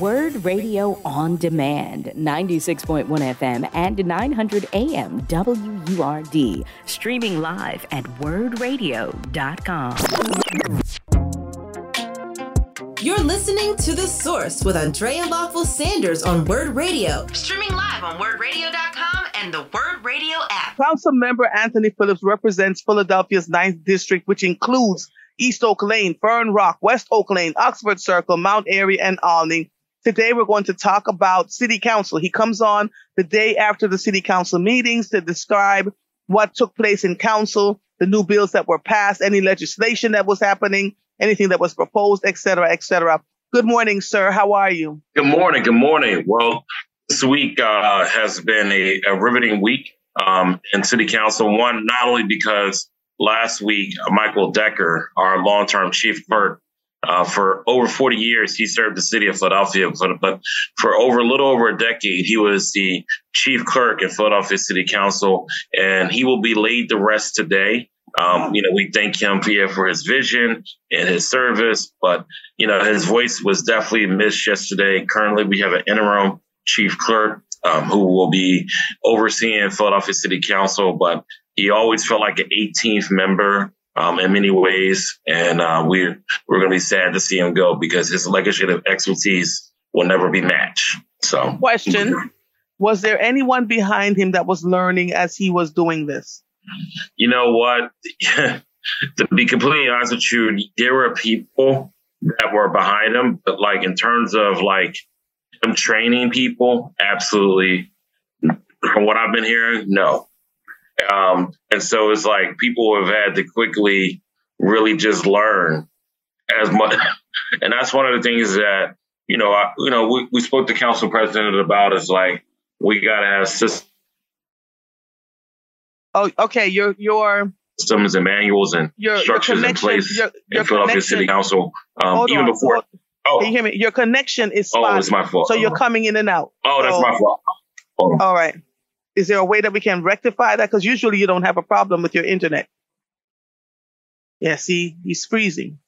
Word Radio on Demand, 96.1 FM and 900 AM WURD. Streaming live at wurdradio.com. You're listening to The Source with Andrea Lawful Sanders on Word Radio. Streaming live on wurdradio.com and the Word Radio app. Council member Anthony Phillips represents Philadelphia's 9th District, which includes East Oak Lane, Fern Rock, West Oak Lane, Oxford Circle, Mount Airy, and Olney. Today we're going to talk about city council. He comes on the day after the city council meetings to describe what took place in council, the new bills that were passed, any legislation that was happening, anything that was proposed, etc., etc. Good morning, sir. How are you? Good morning. Good morning. Well, this week uh, has been a, a riveting week um, in city council. One, not only because last week Michael Decker, our long-term chief clerk, uh, for over 40 years, he served the city of Philadelphia, but for over a little over a decade, he was the chief clerk in Philadelphia City Council, and he will be laid to rest today. Um, you know, we thank him for, for his vision and his service, but you know, his voice was definitely missed yesterday. Currently, we have an interim chief clerk um, who will be overseeing Philadelphia City Council, but he always felt like an 18th member um, in many ways, and uh, we're we're going to be sad to see him go because his legislative expertise will never be matched. So, question: Was there anyone behind him that was learning as he was doing this? You know what? to be completely honest with you, there were people that were behind him, but like in terms of like him training people, absolutely. From what I've been hearing, no. Um, and so it's like people have had to quickly really just learn as much. And that's one of the things that, you know, I, you know, we, we spoke to council president about is like, we got to have systems. Oh, okay. Your, your, systems and manuals and your, structures your in place your, your in Philadelphia City Council. Um, even on, before. oh, can you hear me? Your connection is spotty. Oh, it's my fault. So you're coming in and out. Oh, so, that's my fault. All right. Is there a way that we can rectify that? Because usually you don't have a problem with your internet. Yeah, see, he's freezing.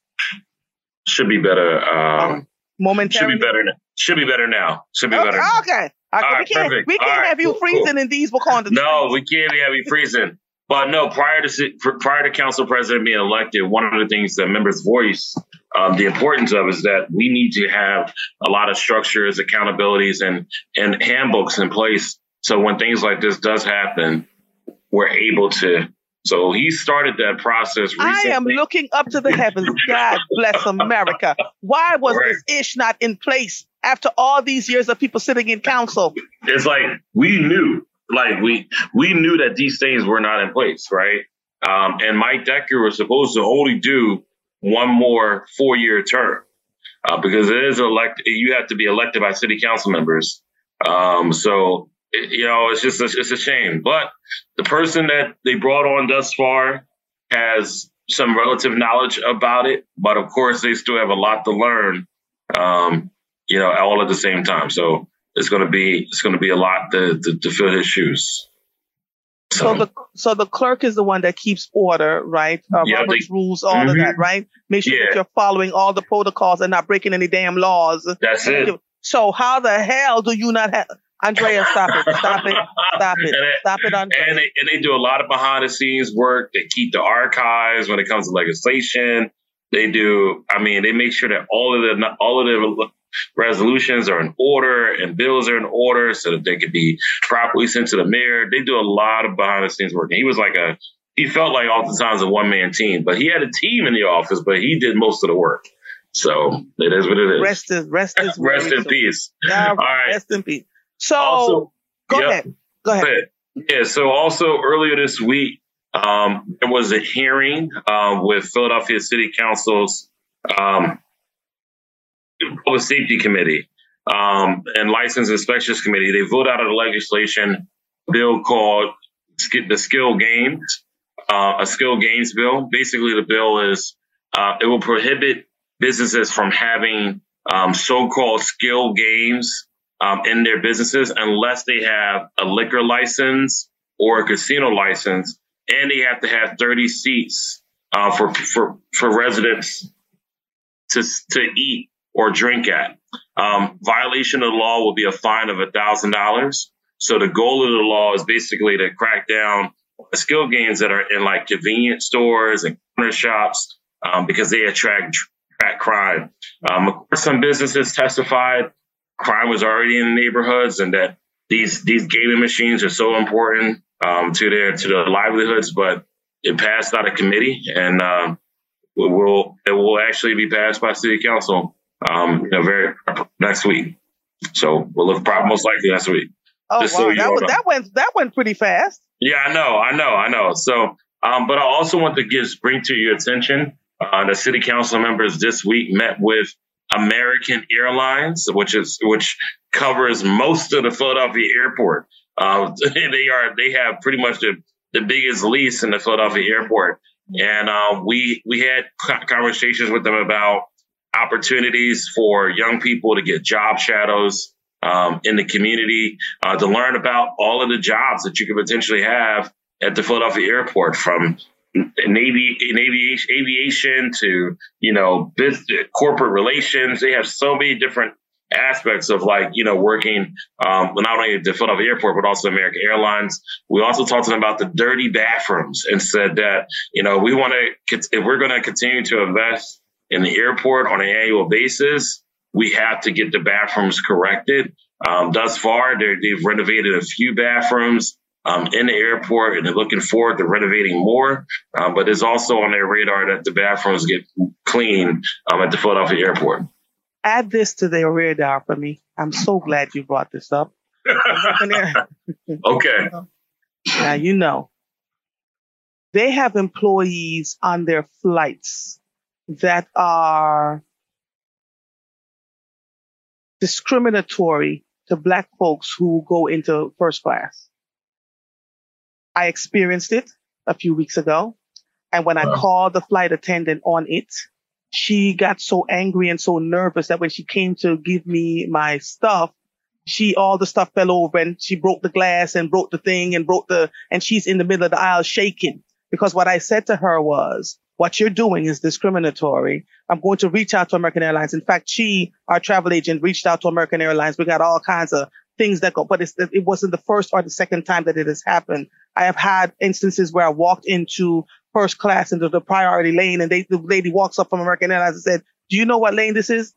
Should be better. Um, um momentarily. Should be better. Should be better now. Should be okay, better. Okay. All right, we can't, we can't have you freezing cool. in these Wakanda. No, we can't have you freezing. But no, prior to prior to council president being elected, one of the things that members voice um, the importance of is that we need to have a lot of structures, accountabilities, and and handbooks in place so when things like this does happen, we're able to. So he started that process. Recently. I am looking up to the heavens. God bless America. Why was right. this ish not in place after all these years of people sitting in council? It's like we knew, like we we knew that these things were not in place, right? Um, and Mike Decker was supposed to only do one more four year term uh, because it is elect. You have to be elected by city council members. Um, so you know, it's just a, it's a shame. But the person that they brought on thus far has some relative knowledge about it, but of course they still have a lot to learn. Um, you know, all at the same time. So it's going to be it's going to be a lot to, to, to fill his shoes. So. so. the so the clerk is the one that keeps order, right? Uh, yeah, Robert's they, rules, all mm-hmm. of that, right? Make sure yeah. that you're following all the protocols and not breaking any damn laws. That's it. So how the hell do you not have? Andrea, stop it. Stop it. Stop it. Stop it, Andrea. And they, and they do a lot of behind the scenes work. They keep the archives when it comes to legislation. They do, I mean, they make sure that all of the, all of the resolutions are in order and bills are in order so that they could be properly sent to the mayor. They do a lot of behind the scenes work. And he was like a, he felt like oftentimes a one man team, but he had a team in the office, but he did most of the work. So it is what it is. Rest is rest is rest in peace. All right. Rest in peace. So also, go yep, ahead. Go ahead. Yeah. So also earlier this week, um, there was a hearing uh, with Philadelphia City Council's um, Public Safety Committee um, and License Inspections Committee. They voted out of the legislation bill called the Skill Games, uh, a Skill Games bill. Basically, the bill is uh, it will prohibit businesses from having um, so-called skill games um, in their businesses unless they have a liquor license or a casino license, and they have to have 30 seats uh, for, for for residents to to eat or drink at. Um, violation of the law will be a fine of $1,000. So the goal of the law is basically to crack down skill games that are in like convenience stores and corner shops um, because they attract, attract crime. Um, of course, some businesses testified crime was already in the neighborhoods and that these these gaming machines are so important um, to their to their livelihoods, but it passed out of committee and uh, will it will actually be passed by city council um, you know, very next week. So we'll look probably most likely next week. Oh wow, so that, was, that went that went pretty fast. Yeah, I know, I know, I know. So, um, but I also want to give bring to your attention uh, the city council members this week met with American Airlines, which is which covers most of the Philadelphia airport. Uh, they are they have pretty much the, the biggest lease in the Philadelphia airport, and uh, we we had conversations with them about opportunities for young people to get job shadows um, in the community, uh, to learn about all of the jobs that you could potentially have at the Philadelphia airport, from Navy, in aviation, aviation to you know business, corporate relations. They have so many different aspects of like you know working um, not only at the Philadelphia airport but also American Airlines. We also talked to them about the dirty bathrooms and said that you know we want to if we're going to continue to invest in the airport on an annual basis, we have to get the bathrooms corrected. Um, thus far, they've renovated a few bathrooms um, in the airport, and they're looking forward to renovating more. Uh, but it's also on their radar that the bathrooms get clean um, at the Philadelphia airport. Add this to their radar for me. I'm so glad you brought this up. okay. Now you know they have employees on their flights that are discriminatory to black folks who go into first class. I experienced it a few weeks ago. And when I called the flight attendant on it, she got so angry and so nervous that when she came to give me my stuff, she, all the stuff fell over and she broke the glass and broke the thing and broke the, and she's in the middle of the aisle shaking because what I said to her was, what you're doing is discriminatory. I'm going to reach out to American Airlines. In fact, she, our travel agent, reached out to American Airlines. We got all kinds of things that go, but it wasn't the first or the second time that it has happened. I have had instances where I walked into first class into the priority lane and they, the lady walks up from American Airlines and said, do you know what lane this is?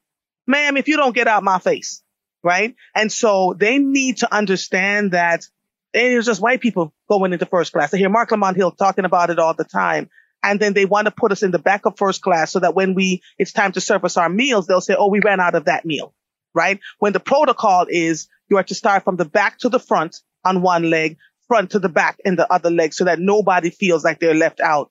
Ma'am, if you don't get out my face, right? And so they need to understand that it is just white people going into first class. I hear Marc Lamont Hill talking about it all the time and then they want to put us in the back of first class so that when we it's time to serve us our meals, they'll say, "Oh, we ran out of that meal." Right? When the protocol is you are to start from the back to the front on one leg, front to the back and the other leg, so that nobody feels like they're left out.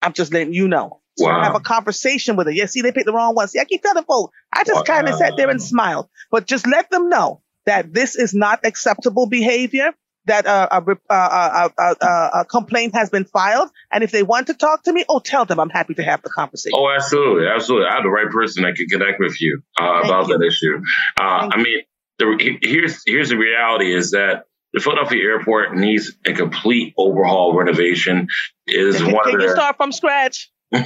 I'm just letting you know. So wow. have a conversation with her. Yeah, see, they picked the wrong one. See, I keep telling folks, I just wow. kind of sat there and smiled, but just let them know that this is not acceptable behavior that uh, a, a, a, a, complaint has been filed. And if they want to talk to me, oh, tell them I'm happy to have the conversation. Oh, absolutely. Absolutely. I have the right person that can connect with you uh, about you. that issue. Uh, I mean, the, here's, here's the reality is that the Philadelphia airport needs a complete overhaul renovation. Is can, one can you start from scratch? they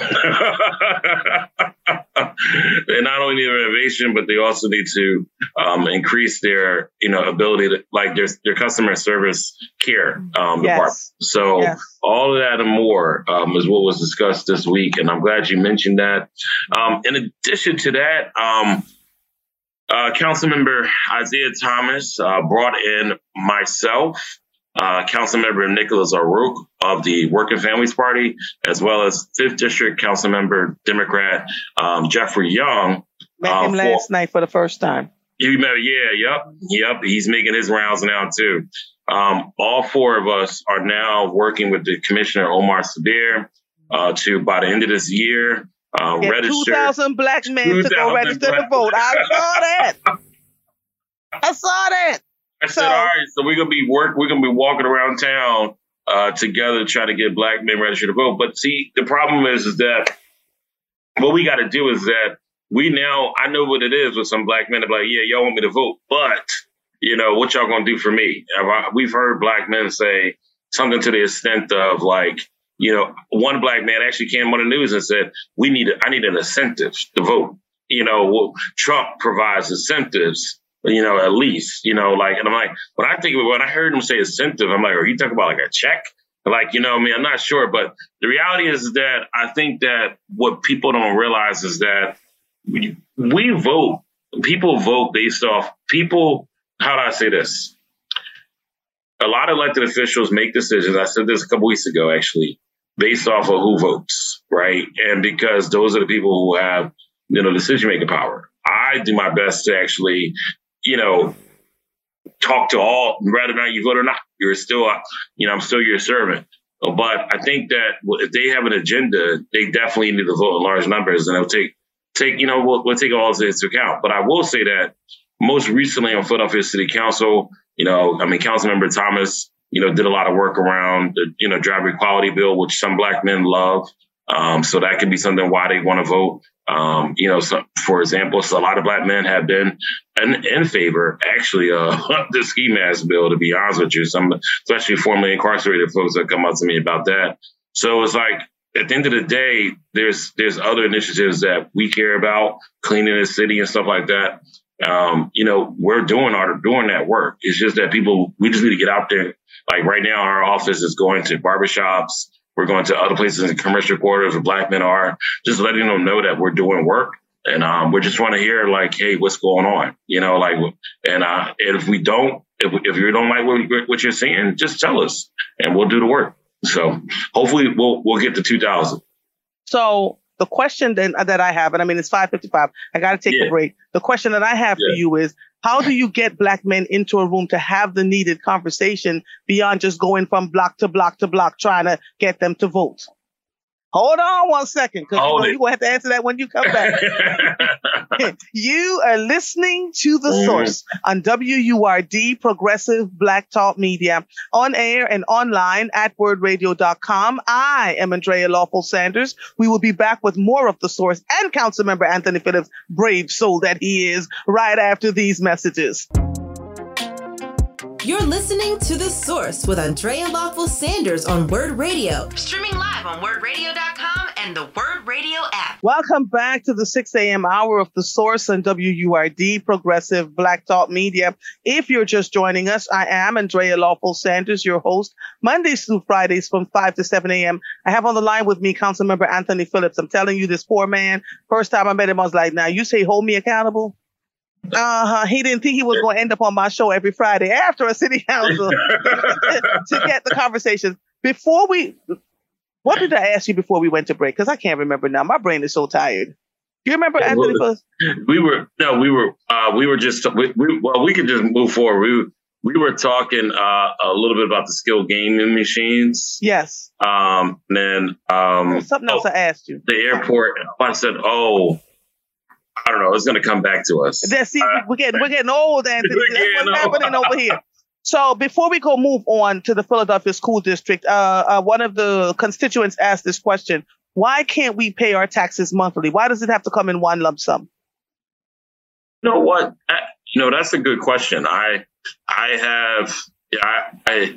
not only need renovation, but they also need to um, increase their, you know, ability to like their their customer service care um, yes. department. So yes. all of that and more um, is what was discussed this week, and I'm glad you mentioned that. Um, in addition to that, um, uh, Councilmember Isaiah Thomas uh, brought in myself uh, Councilmember Nicholas O'Rourke of the Working Families Party, as well as Fifth District Councilmember Democrat um, Jeffrey Young. Met uh, him last for, night for the first time. You met, yeah, yep, yep. He's making his rounds now too. Um, all four of us are now working with the Commissioner Omar Sabir uh, to by the end of this year uh, register 2,000 black men to go register to vote. I saw that. I saw that. I said, all right, so we're gonna be work. We're gonna be walking around town uh, together trying to get black men registered to vote. But see, the problem is, is that what we got to do is that we now I know what it is with some black men. They're like, yeah, y'all want me to vote, but you know what y'all gonna do for me? We've heard black men say something to the extent of like, you know, one black man actually came on the news and said, we need, I need an incentive to vote. you know, well, Trump provides incentives, you know, at least, you know, like, and I'm like, when I think when I heard him say incentive, I'm like, are you talking about like a check? Like, you know, I mean, I'm not sure, but the reality is that I think that what people don't realize is that we, we vote, people vote based off people. How do I say this? A lot of elected officials make decisions. I said this a couple weeks ago, actually, based off of who votes, right? And because those are the people who have, you know, decision making power. I do my best to actually, you know, talk to all, whether or not you vote or not. You're still, you know, I'm still your servant. But I think that if they have an agenda, they definitely need to vote in large numbers, and it'll take take you know we'll, we'll take all of this into account. But I will say that most recently on Philadelphia City Council, you know, I mean, Councilmember Thomas, you know, did a lot of work around the you know driver equality bill, which some black men love. Um, so that could be something why they want to vote. Um, you know, so, for example, so a lot of black men have been in, in favor, actually, uh, the ski mask bill, to be honest with you. Some, especially formerly incarcerated folks that come up to me about that. So it's like, at the end of the day, there's, there's other initiatives that we care about, cleaning the city and stuff like that. Um, you know, we're doing our, doing that work. It's just that people, we just need to get out there. Like right now, our office is going to barbershops, we're going to other places in commercial quarters where black men are, just letting them know that we're doing work. And um, we just want to hear like, hey, what's going on? You know, like, and, uh, if we don't, if, if you don't like what, what you're seeing, just tell us and we'll do the work. So hopefully we'll, we'll get to 2000. So the question then that I have, and I mean, it's 555. I got to take yeah. a break. The question that I have yeah. for you is, how do you get black men into a room to have the needed conversation beyond just going from block to block to block, trying to get them to vote? Hold on one second, because you know, you're going to have to answer that when you come back. you are listening to The mm. Source on WURD Progressive Black Talk Media, on air and online at wurdradio.com. I am Andrea Lawful Sanders. We will be back with more of The Source and Councilmember Anthony Phillips, brave soul that he is, right after these messages. You're listening to The Source with Andrea Lawful Sanders on Word Radio, streaming live on wurdradio.com and the Word Radio app. Welcome back to the 6 a.m. hour of The Source on WURD, Progressive Black Talk Media. If you're just joining us, I am Andrea Lawful Sanders, your host, Mondays through Fridays from 5 to 7 a.m. I have on the line with me Councilmember Anthony Phillips. I'm telling you, this poor man, first time I met him, I was like, now you say hold me accountable? Uh-huh. He didn't think he was going to end up on my show every Friday after a city council to get the conversation. Before we, what did I ask you before we went to break? Because I can't remember now. My brain is so tired. Do you remember yeah, Anthony? Well, we were no, we were uh, we were just we, we, well, we could just move forward. We we were talking uh, a little bit about the skill gaming machines. Yes. Um. then um. Something else oh, I asked you. The airport. I said, "Oh, I don't know. It's going to come back to us. That's see, uh, we're getting we're getting old, Anthony. That's what's happening over here. So before we go move on to the Philadelphia School District, uh, uh, one of the constituents asked this question: Why can't we pay our taxes monthly? Why does it have to come in one lump sum? You know what? I, you know that's a good question. I I have I I,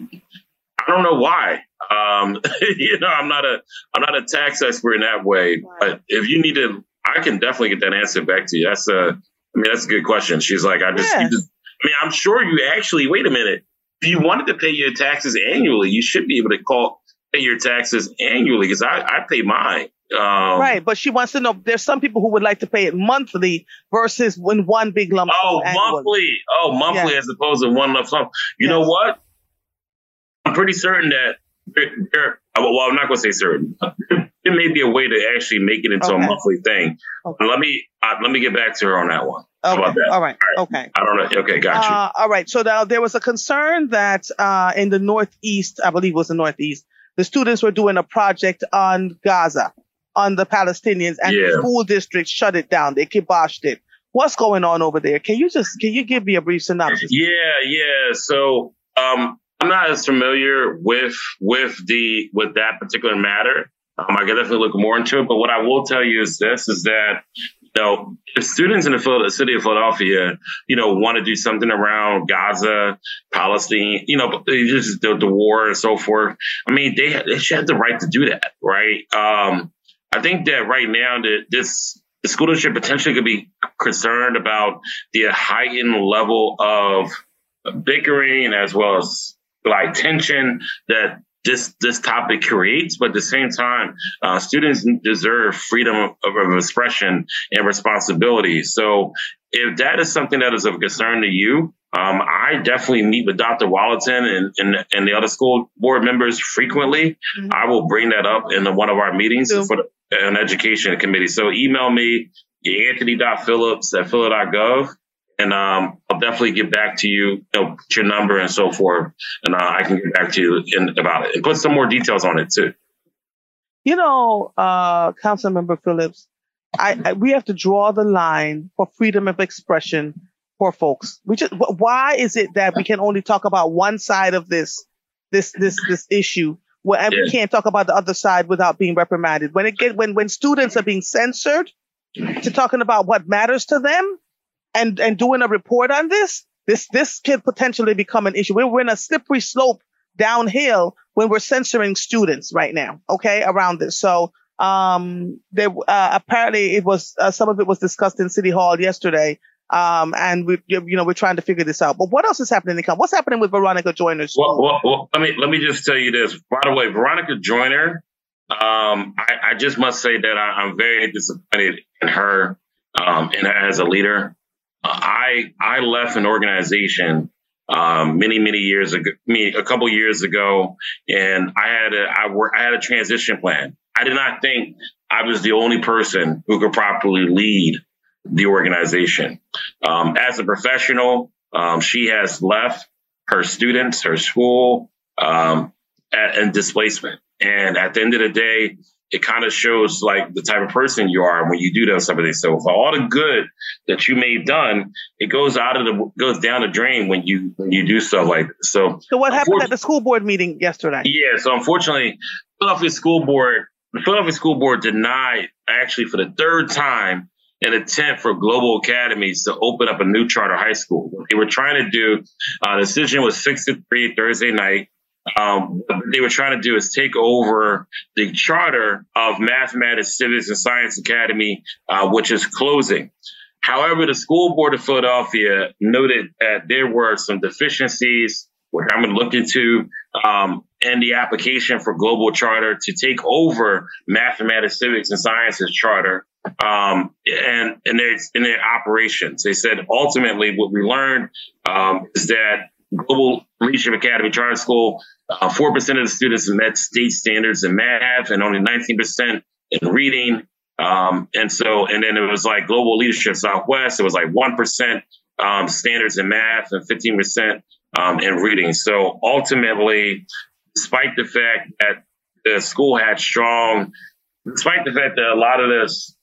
I don't know why. Um, you know, I'm not a I'm not a tax expert in that way. But if you need to I can definitely get that answer back to you. That's a, I mean, that's a good question. She's like, I just, yes. just, I mean, I'm sure you actually, wait a minute. If you wanted to pay your taxes annually, you should be able to call, pay your taxes annually because I, I pay mine. Um, right, but she wants to know. There's some people who would like to pay it monthly versus when one big lump. Oh, monthly. Oh, monthly as opposed to one lump sum. You yes. know what? I'm pretty certain that there, there, well, I'm not going to say certain. There may be a way to actually make it into okay. a monthly thing. Okay. Let me uh, let me get back to her on that one. Okay. All right. all right. Okay. I don't know. Okay. Got you. Uh, all right. So now there was a concern that uh, in the Northeast, I believe it was the Northeast, the students were doing a project on Gaza, on the Palestinians, and yeah. the school district shut it down. They kiboshed it. What's going on over there? Can you just can you give me a brief synopsis? Yeah. Yeah. So um, I'm not as familiar with with the with that particular matter. Um, I can definitely look more into it. But what I will tell you is this: is that you know, if students in the city of Philadelphia, you know, want to do something around Gaza, Palestine, you know, just the, the war and so forth, I mean, they, they should have the right to do that, right? Um, I think that right now that this the school district potentially could be concerned about the heightened level of bickering as well as like tension that this this topic creates, but at the same time, uh, students deserve freedom of, of, expression and responsibility. So, if that is something that is of concern to you, um, I definitely meet with Dr. Watlington and, and, and the other school board members frequently. Mm-hmm. I will bring that up in one of our meetings for the, an education committee. So email me, anthony.phillips at phila.gov and um, I'll definitely get back to you, you know, put your number and so forth, and uh, I can get back to you in, about it and put some more details on it too. You know, uh, Councilmember Phillips, I, I, we have to draw the line for freedom of expression for folks. We just why is it that we can only talk about one side of this this this this issue? Where, and yeah. we can't talk about the other side without being reprimanded. When it get when when students are being censored to talking about what matters to them, and and doing a report on this, this this could potentially become an issue. We're, we're in a slippery slope downhill when we're censoring students right now. Okay, around this. So um, there uh, apparently it was uh, some of it was discussed in City Hall yesterday. Um, and we, you know, we're trying to figure this out. But what else is happening in come What's happening with Veronica Joyner's school? Well, well, well, let me let me just tell you this. By the way, Veronica Joyner, um, I, I, just must say that I, am very disappointed in her, um, in her as a leader. I I left an organization um, many many years ago, me a couple years ago, and I had a I work I had a transition plan. I did not think I was the only person who could properly lead the organization. Um, as a professional, um, she has left her students, her school, um, at, in displacement. And at the end of the day, it kind of shows like the type of person you are when you do those type of things. So for all the good that you may have done, it goes out of the goes down the drain when you when you do stuff like this. So So what happened at the school board meeting yesterday? Yeah, so unfortunately, Philadelphia School Board the Philadelphia School Board denied actually for the third time an attempt for global academies to open up a new charter high school. What they were trying to do, uh, the decision was six to three Thursday night. Um, they were trying to do is take over the charter of Mathematics, Civics, and Science Academy, uh, which is closing. However, the school board of Philadelphia noted that there were some deficiencies, which I'm going to look into, um, in the application for global charter to take over Mathematics, Civics, and Sciences charter um, and and their in their operations. They said ultimately what we learned um, is that Global Leadership Academy Charter School uh, 4% of the students met state standards in math and only 19% in reading. Um, and so, and then it was like Global Leadership Southwest, it was like 1% um, standards in math and 15% um, in reading. So ultimately, despite the fact that the school had strong, despite the fact that a lot of the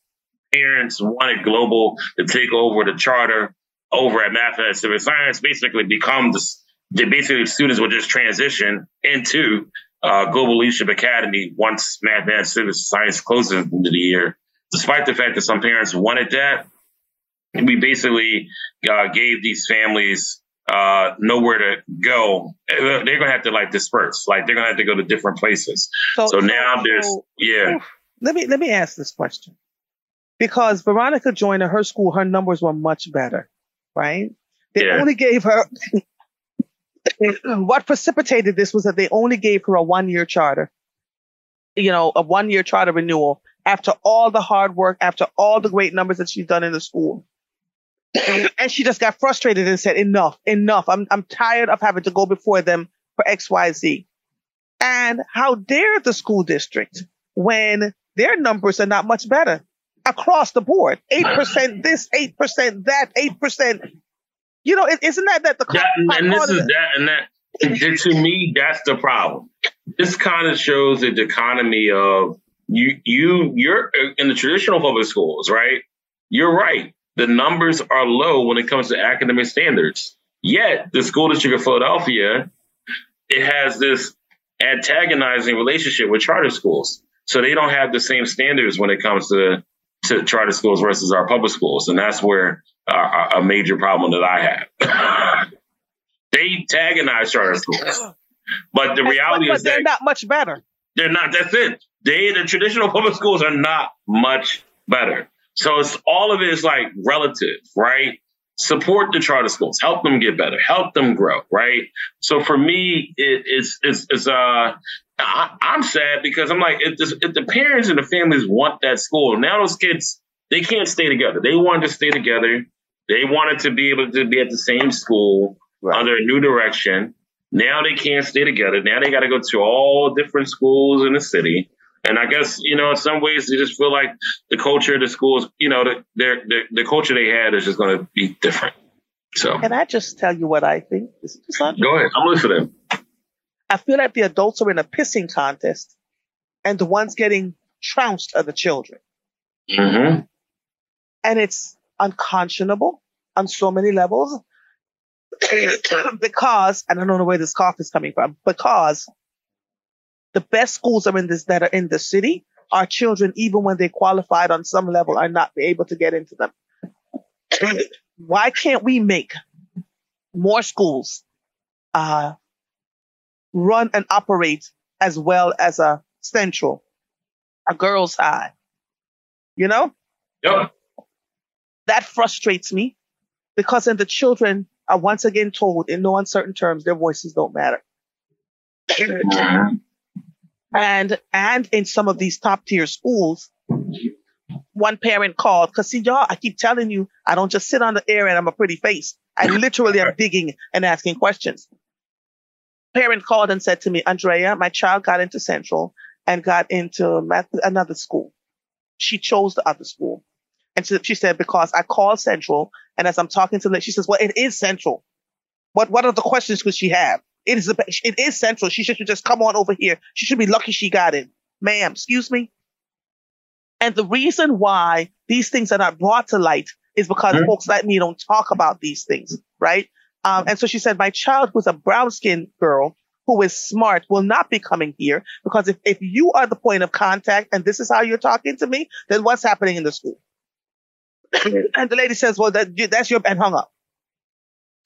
parents wanted Global to take over the charter over at Math and Science, basically become the the basically students will just transition into uh, Global Leadership Academy once Math, and Civics, Science closes at the end of the year. Despite the fact that some parents wanted that, we basically uh, gave these families uh, nowhere to go. They're going to have to like disperse. Like they're going to have to go to different places. So, so now so, there's, yeah. Let me, let me ask this question because Veronica Joyner, her school, her numbers were much better, right? They yeah. only gave her what precipitated this was that they only gave her a one year charter, you know, a one year charter renewal after all the hard work, after all the great numbers that she's done in the school. and she just got frustrated and said, enough, enough. I'm, I'm tired of having to go before them for XYZ. And how dare the school district when their numbers are not much better across the board? 8% this, 8% that, 8% you know, isn't that that the that, and this is that and that to me that's the problem. This kind of shows the dichotomy of you you you're in the traditional public schools, right? You're right. The numbers are low when it comes to academic standards. Yet the school district of Philadelphia, it has this antagonizing relationship with charter schools. So they don't have the same standards when it comes to to charter schools versus our public schools, and that's where uh, a major problem that I have. they antagonize charter schools, but the reality but, is they're not much better. They're not. That's it. They the traditional public schools are not much better. So it's all of it is like relative, right? Support the charter schools, help them get better, help them grow, right? So for me, it, it's it's it's uh I, am sad because I'm like, if, this, if the parents and the families want that school, now those kids they can't stay together. They wanted to stay together. They wanted to be able to be at the same school right. under a new direction. Now they can't stay together. Now they got to go to all different schools in the city. And I guess, you know, in some ways they just feel like the culture of the schools, you know, the, their, the, the culture they had is just going to be different. So can I just tell you what I think? Go ahead. I'm listening. I feel like the adults are in a pissing contest and the ones getting trounced are the children. Mm-hmm. And it's unconscionable on so many levels because, and I don't know where this cough is coming from, because the best schools are in this that are in the city. Our children, even when they qualified on some level, are not able to get into them. Why can't we make more schools uh, run and operate as well as a central, a girls' high? You know? Yep. That frustrates me because then the children are once again told in no uncertain terms their voices don't matter. And and in some of these top tier schools, one parent called because see y'all, I keep telling you, I don't just sit on the air and I'm a pretty face. I literally am digging and asking questions. Parent called and said to me, Andrea, my child got into Central and got into another school. She chose the other school. And she said, because I called Central and as I'm talking to her, she says, well, it is Central. What, what other questions could she have? It is, it is Central. She should just come on over here. She should be lucky she got in. Ma'am, excuse me. And the reason why these things are not brought to light is because mm-hmm. folks like me don't talk about these things, right? Um, and so she said, my child who's a brown skinned girl who is smart will not be coming here because if, if you are the point of contact and this is how you're talking to me, then what's happening in the school? and the lady says, well, that, that's your, and hung up.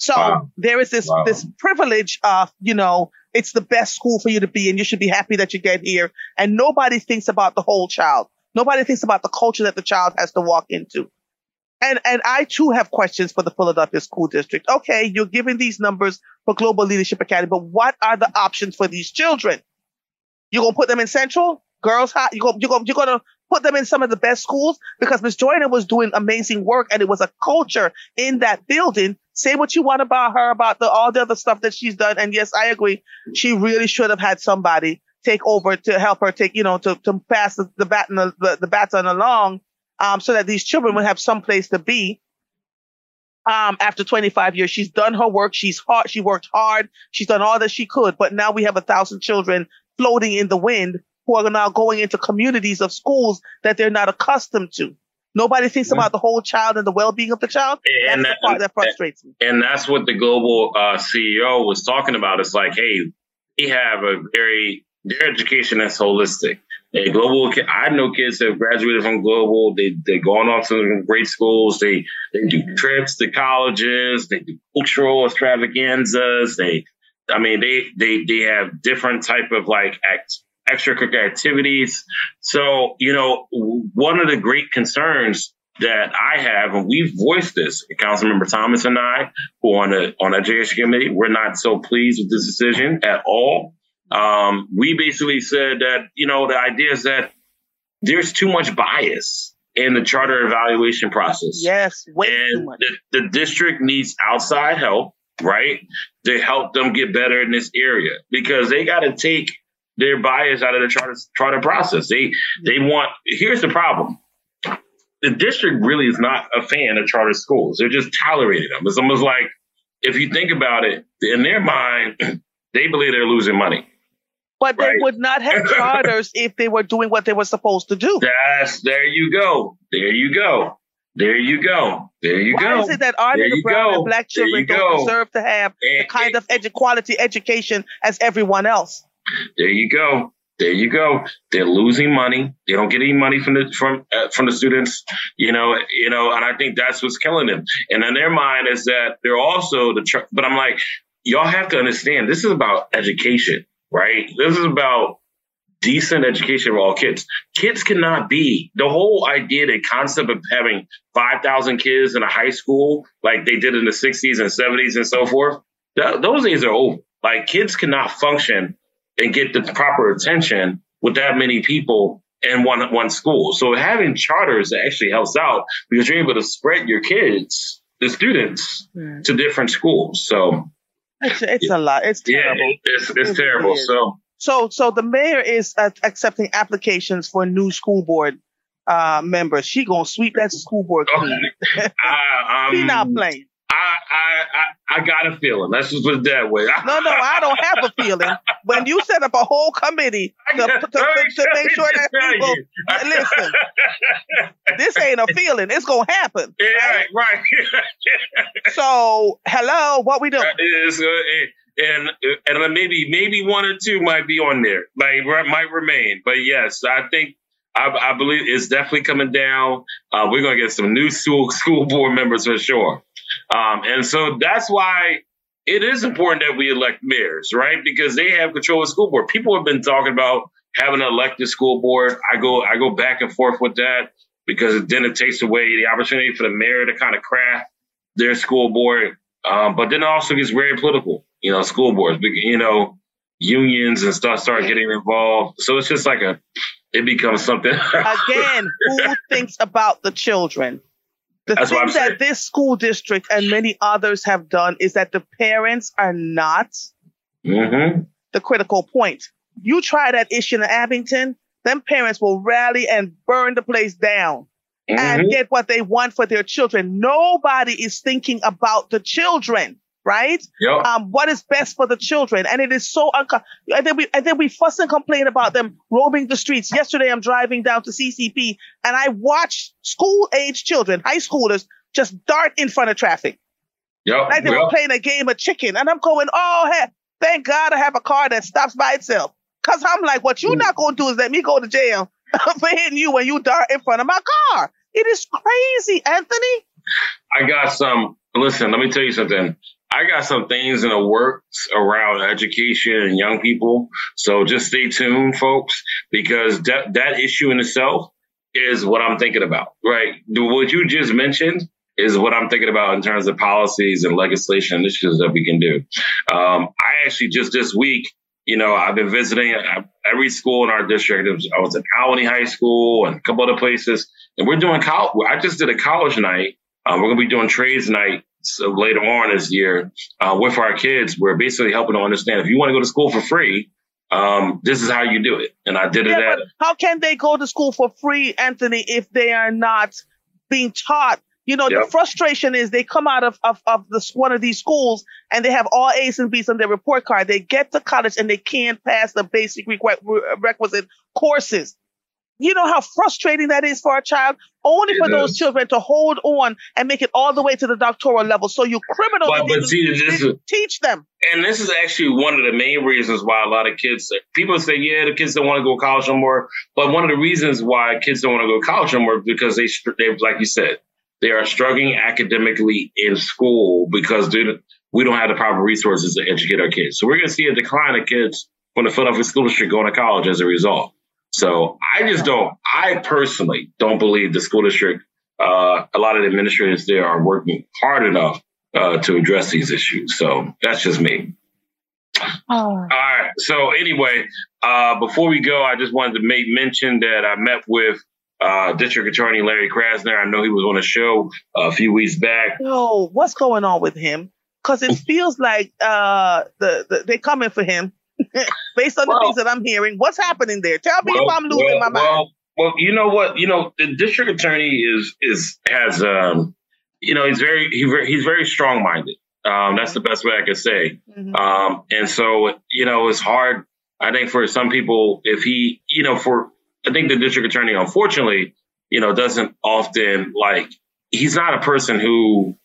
So wow. there is this, wow. this privilege of, you know, it's the best school for you to be and you should be happy that you get here. And nobody thinks about the whole child. Nobody thinks about the culture that the child has to walk into. And, and I too have questions for the Philadelphia School District. Okay, you're giving these numbers for Global Leadership Academy, but what are the options for these children? You're going to put them in Central? Girls High? You're going, you're going, you're going to put them in some of the best schools because Miss Joyner was doing amazing work and it was a culture in that building. Say what you want about her, about the, all the other stuff that she's done. And yes, I agree. She really should have had somebody take over to help her take, you know, to, to pass the, the baton, the, the baton along, um, so that these children would have some place to be. Um, after 25 years, she's done her work. She's hard. She worked hard. She's done all that she could, but now we have a thousand children floating in the wind who are now going into communities of schools that they're not accustomed to. Nobody thinks about the whole child and the well-being of the child. And that's that, the part that frustrates me. And that's what the global uh, CEO was talking about. It's like, hey, we have a very their education is holistic. They global. I know kids that have graduated from global. They they gone on to great schools. They they do trips to colleges. They do cultural extravaganzas. They, I mean, they they they have different type of like act, extracurricular activities. So, you know, one of the great concerns that I have, and we've voiced this, Councilmember Thomas and I, who on the on the education committee, we're not so pleased with this decision at all. Um, we basically said that, you know, the idea is that there's too much bias in the charter evaluation process. Yes, way and too much. The, the district needs outside help, right, to help them get better in this area because they got to take their bias out of the charter, charter process. They they want. Here's the problem: the district really is not a fan of charter schools. They're just tolerating them. It's almost like if you think about it, in their mind, they believe they're losing money. But right? they would not have charters if they were doing what they were supposed to do. That's there you go. There you go. There you go. There you Why go. Why is it that our brown and black children don't deserve to have and, the kind of edu- quality education as everyone else? There you go. There you go. They're losing money. They don't get any money from the from uh, from the students. You know, you know, and I think that's what's killing them. And in their mind is that they're also the. Tr- but I'm like, y'all have to understand. This is about education, right? This is about decent education for all kids. Kids cannot be the whole idea, the concept of having 5,000 kids in a high school like they did in the 60s and 70s and so forth. Th- those days are over. Like kids cannot function and get the proper attention with that many people in one one school. So having charters actually helps out because you're able to spread your kids, the students, mm. to different schools. So it's, it's yeah. a lot. It's terrible. Yeah, it's, it's it terrible. So so so the mayor is uh, accepting applications for new school board uh, members. She gonna sweep that school board clean. uh, um, she not playing. I, got a feeling. Let's just put it that way. no, no, I don't have a feeling. When you set up a whole committee to, to, to, to make sure that people listen, this ain't a feeling. It's gonna happen. Yeah, right. right. so, hello, what we doing? Uh, and and maybe maybe one or two might be on there, like might remain. But yes, I think I, I believe it's definitely coming down. Uh, we're gonna get some new school school board members for sure. Um, and so that's why it is important that we elect mayors, right? Because they have control of the school board. People have been talking about having an elected school board. I go, I go back and forth with that because then it takes away the opportunity for the mayor to kind of craft their school board. Um, but then it also gets very political, you know, school boards, you know, unions and stuff start getting involved. So it's just like a, it becomes something. Again, who thinks about the children? The That's thing that this school district and many others have done is that the parents are not mm-hmm. the critical point. You try that issue in Abington, then parents will rally and burn the place down mm-hmm. and get what they want for their children. Nobody is thinking about the children right? Yep. Um, what is best for the children? And it is so uncomfortable. And then we, and then we fuss and complain about them roaming the streets. Yesterday, I'm driving down to CCP and I watched school age children, high schoolers, just dart in front of traffic. Yep. Like they yep. were playing a game of chicken. And I'm going, oh, hey, thank God I have a car that stops by itself. Cause I'm like, what you're mm. not going to do is let me go to jail for hitting you when you dart in front of my car. It is crazy, Anthony. I got some. Listen, let me tell you something. I got some things in the works around education and young people. So just stay tuned, folks, because that, that issue in itself is what I'm thinking about, right? What you just mentioned is what I'm thinking about in terms of policies and legislation initiatives that we can do. Um, I actually just this week, you know, I've been visiting every school in our district. I was at Olney High School and a couple other places, and we're doing college. I just did a college night. Uh, we're going to be doing trades night so later on this year uh, with our kids. We're basically helping them understand if you want to go to school for free, um, this is how you do it. And I did yeah, it at. How can they go to school for free, Anthony, if they are not being taught? You know, yep. the frustration is they come out of, of, of this, one of these schools and they have all A's and B's on their report card. They get to college and they can't pass the basic requisite courses. You know how frustrating that is for a child? Only for those children to hold on and make it all the way to the doctoral level. So you criminal but, but see, this is, teach them. And this is actually one of the main reasons why a lot of kids, people say, yeah, the kids don't want to go to college no more. But one of the reasons why kids don't want to go to college no more is because they, they, like you said, they are struggling academically in school because we don't have the proper resources to educate our kids. So we're going to see a decline of kids from the Philadelphia School District going to college as a result. So I just don't, I personally don't believe the school district, uh, a lot of the administrators there are working hard enough uh, to address these issues. So that's just me. Oh. All right. So anyway, uh, before we go, I just wanted to make mention that I met with uh, District Attorney Larry Krasner. I know he was on a show a few weeks back. Oh, what's going on with him? Because it feels like uh, the, the they're coming for him. based on well, the things that I'm hearing. What's happening there? Tell me well, if I'm losing well, my mind. Well, you know what? You know, the district attorney is is has um, you know, he's very he, he's very strong minded. Um, that's the best way I could say. Mm-hmm. Um, and so you know, it's hard. I think for some people, if he, you know, for I think the district attorney, unfortunately, you know, doesn't often like he's not a person who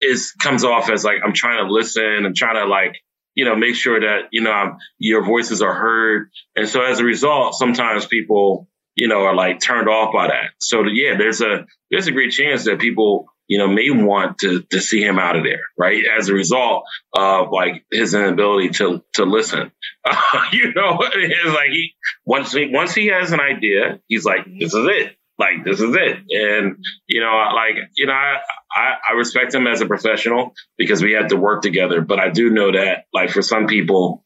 is comes off as like I'm trying to listen and trying to like you know, make sure that, you know, your voices are heard. And so as a result, sometimes people, you know, are like turned off by that. So yeah, there's a, there's a great chance that people, you know, may want to to see him out of there, right? As a result of like his inability to to listen. Uh, you know, it's like he once he once he has an idea, he's like, this is it. Like this is it. And you know, like you know, I, I I respect him as a professional because we had to work together. But I do know that like for some people,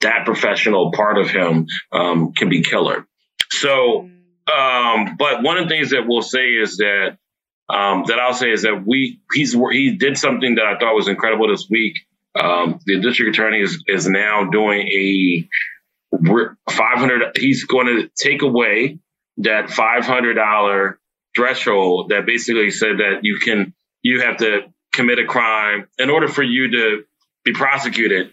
that professional part of him um, can be killer. So, um, but one of the things that we'll say is that um, that I'll say is that we he's he did something that I thought was incredible this week. Um, the district attorney is, is now doing a 500. He's going to take away that $500 threshold that basically said that you can you have to commit a crime in order for you to be prosecuted.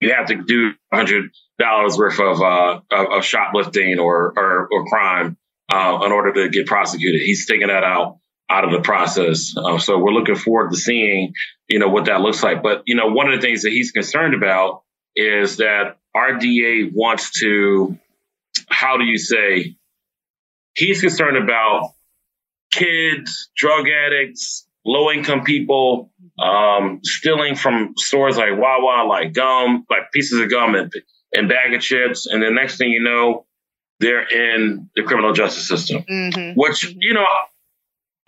You have to do hundred dollars worth of, uh, of, of shoplifting or or, or crime uh, in order to get prosecuted. He's taking that out out of the process. Uh, so we're looking forward to seeing, you know, what that looks like. But, you know, one of the things that he's concerned about is that our DA wants to, how do you say, he's concerned about kids, drug addicts, low income people, um, stealing from stores like Wawa, like gum, like pieces of gum and, and bag of chips. And the next thing you know, they're in the criminal justice system, mm-hmm. which, you know,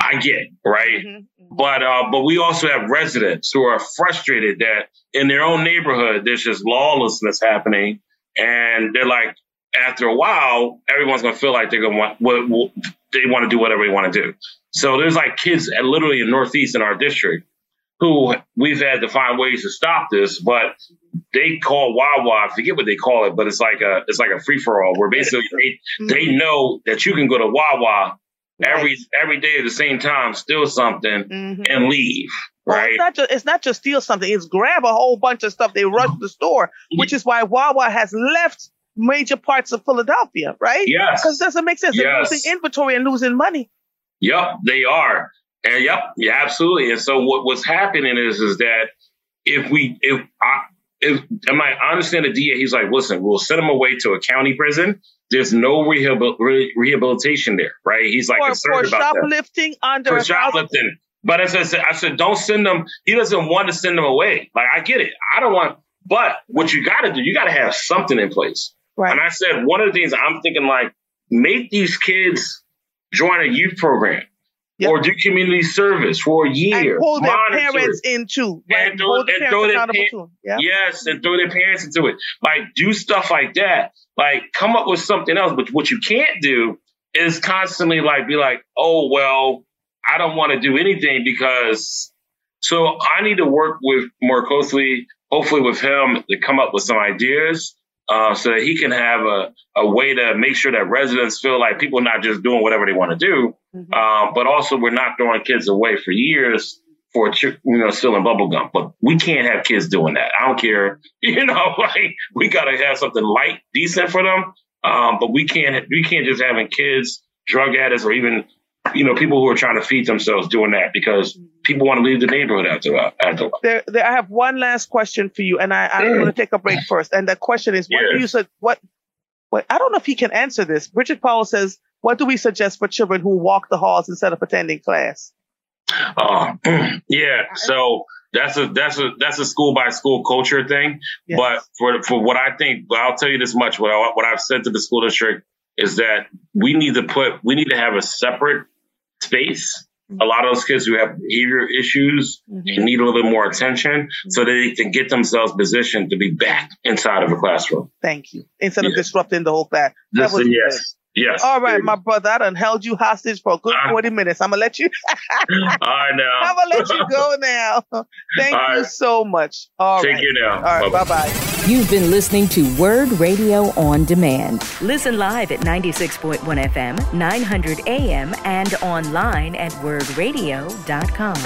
I get, right? Mm-hmm, mm-hmm. But uh, but we also have residents who are frustrated that in their own neighborhood there's just lawlessness happening, and they're like, after a while, everyone's gonna feel like they're gonna want what, what they want to do whatever they want to do. So there's like kids at literally in Northeast in our district who we've had to find ways to stop this, but they call Wawa, I forget what they call it, but it's like a it's like a free for all where basically they, they mm-hmm. know that you can go to Wawa every every day at the same time, steal something mm-hmm. and leave. Well, right. It's not just it's not just steal something. It's grab a whole bunch of stuff. They rush the store, which is why Wawa has left major parts of Philadelphia. Right. Yes. Because it doesn't make sense. They're losing inventory and losing money. Yep, they are. And yep, yeah, absolutely. And so what what's happening is is that if we if I if am I, I understand the DA, he's like, listen, we'll send him away to a county prison there's no rehabil- re- rehabilitation there, right? He's like for, concerned for about shoplifting that. under for shoplifting. But as I said, I said, don't send them. He doesn't want to send them away. Like I get it. I don't want. But what you got to do, you got to have something in place. Right. And I said one of the things I'm thinking, like, make these kids join a youth program. Yep. or do community service for a year. And pull their parents into right? and throw, and throw their pa- yep. yes, and throw their parents into it. Like do stuff like that. Like come up with something else. But what you can't do is constantly like be like, oh well, I don't want to do anything because. So I need to work with more closely, hopefully with him to come up with some ideas uh, so that he can have a, a way to make sure that residents feel like people are not just doing whatever they want to do, mm-hmm. um, but also we're not throwing kids away for years for you know stealing bubble gum. But we can't have kids doing that. I don't care. You know, like we got to have something light, decent for them. Um, but we can't we can't just having kids, drug addicts, or even you know, people who are trying to feed themselves doing that because people want to leave the neighborhood after after. There, there, I have one last question for you, and I, I'm going to take a break first. And the question is, what yeah. do you said? What, what? I don't know if he can answer this. Bridget Powell says, "What do we suggest for children who walk the halls instead of attending class?" Uh, yeah. So that's a that's a that's a school by school culture thing. Yes. But for for what I think, I'll tell you this much: what I, what I've said to the school district is that we need to put we need to have a separate space. A lot of those kids who have behavior issues mm-hmm. need a little bit more attention mm-hmm. so they can get themselves positioned to be back inside of a classroom. Thank you. Instead of disrupting the whole class. That was yes. Yes. All right, my brother. I done held you hostage for a good uh, 40 minutes. I'm going to let you. I know. I'm going to let you go now. Thank All you right. so much. All Take right. you now. All right. Bye bye. You've been listening to WURD Radio on Demand. Listen live at 96.1 FM, 900 AM, and online at wurdradio.com.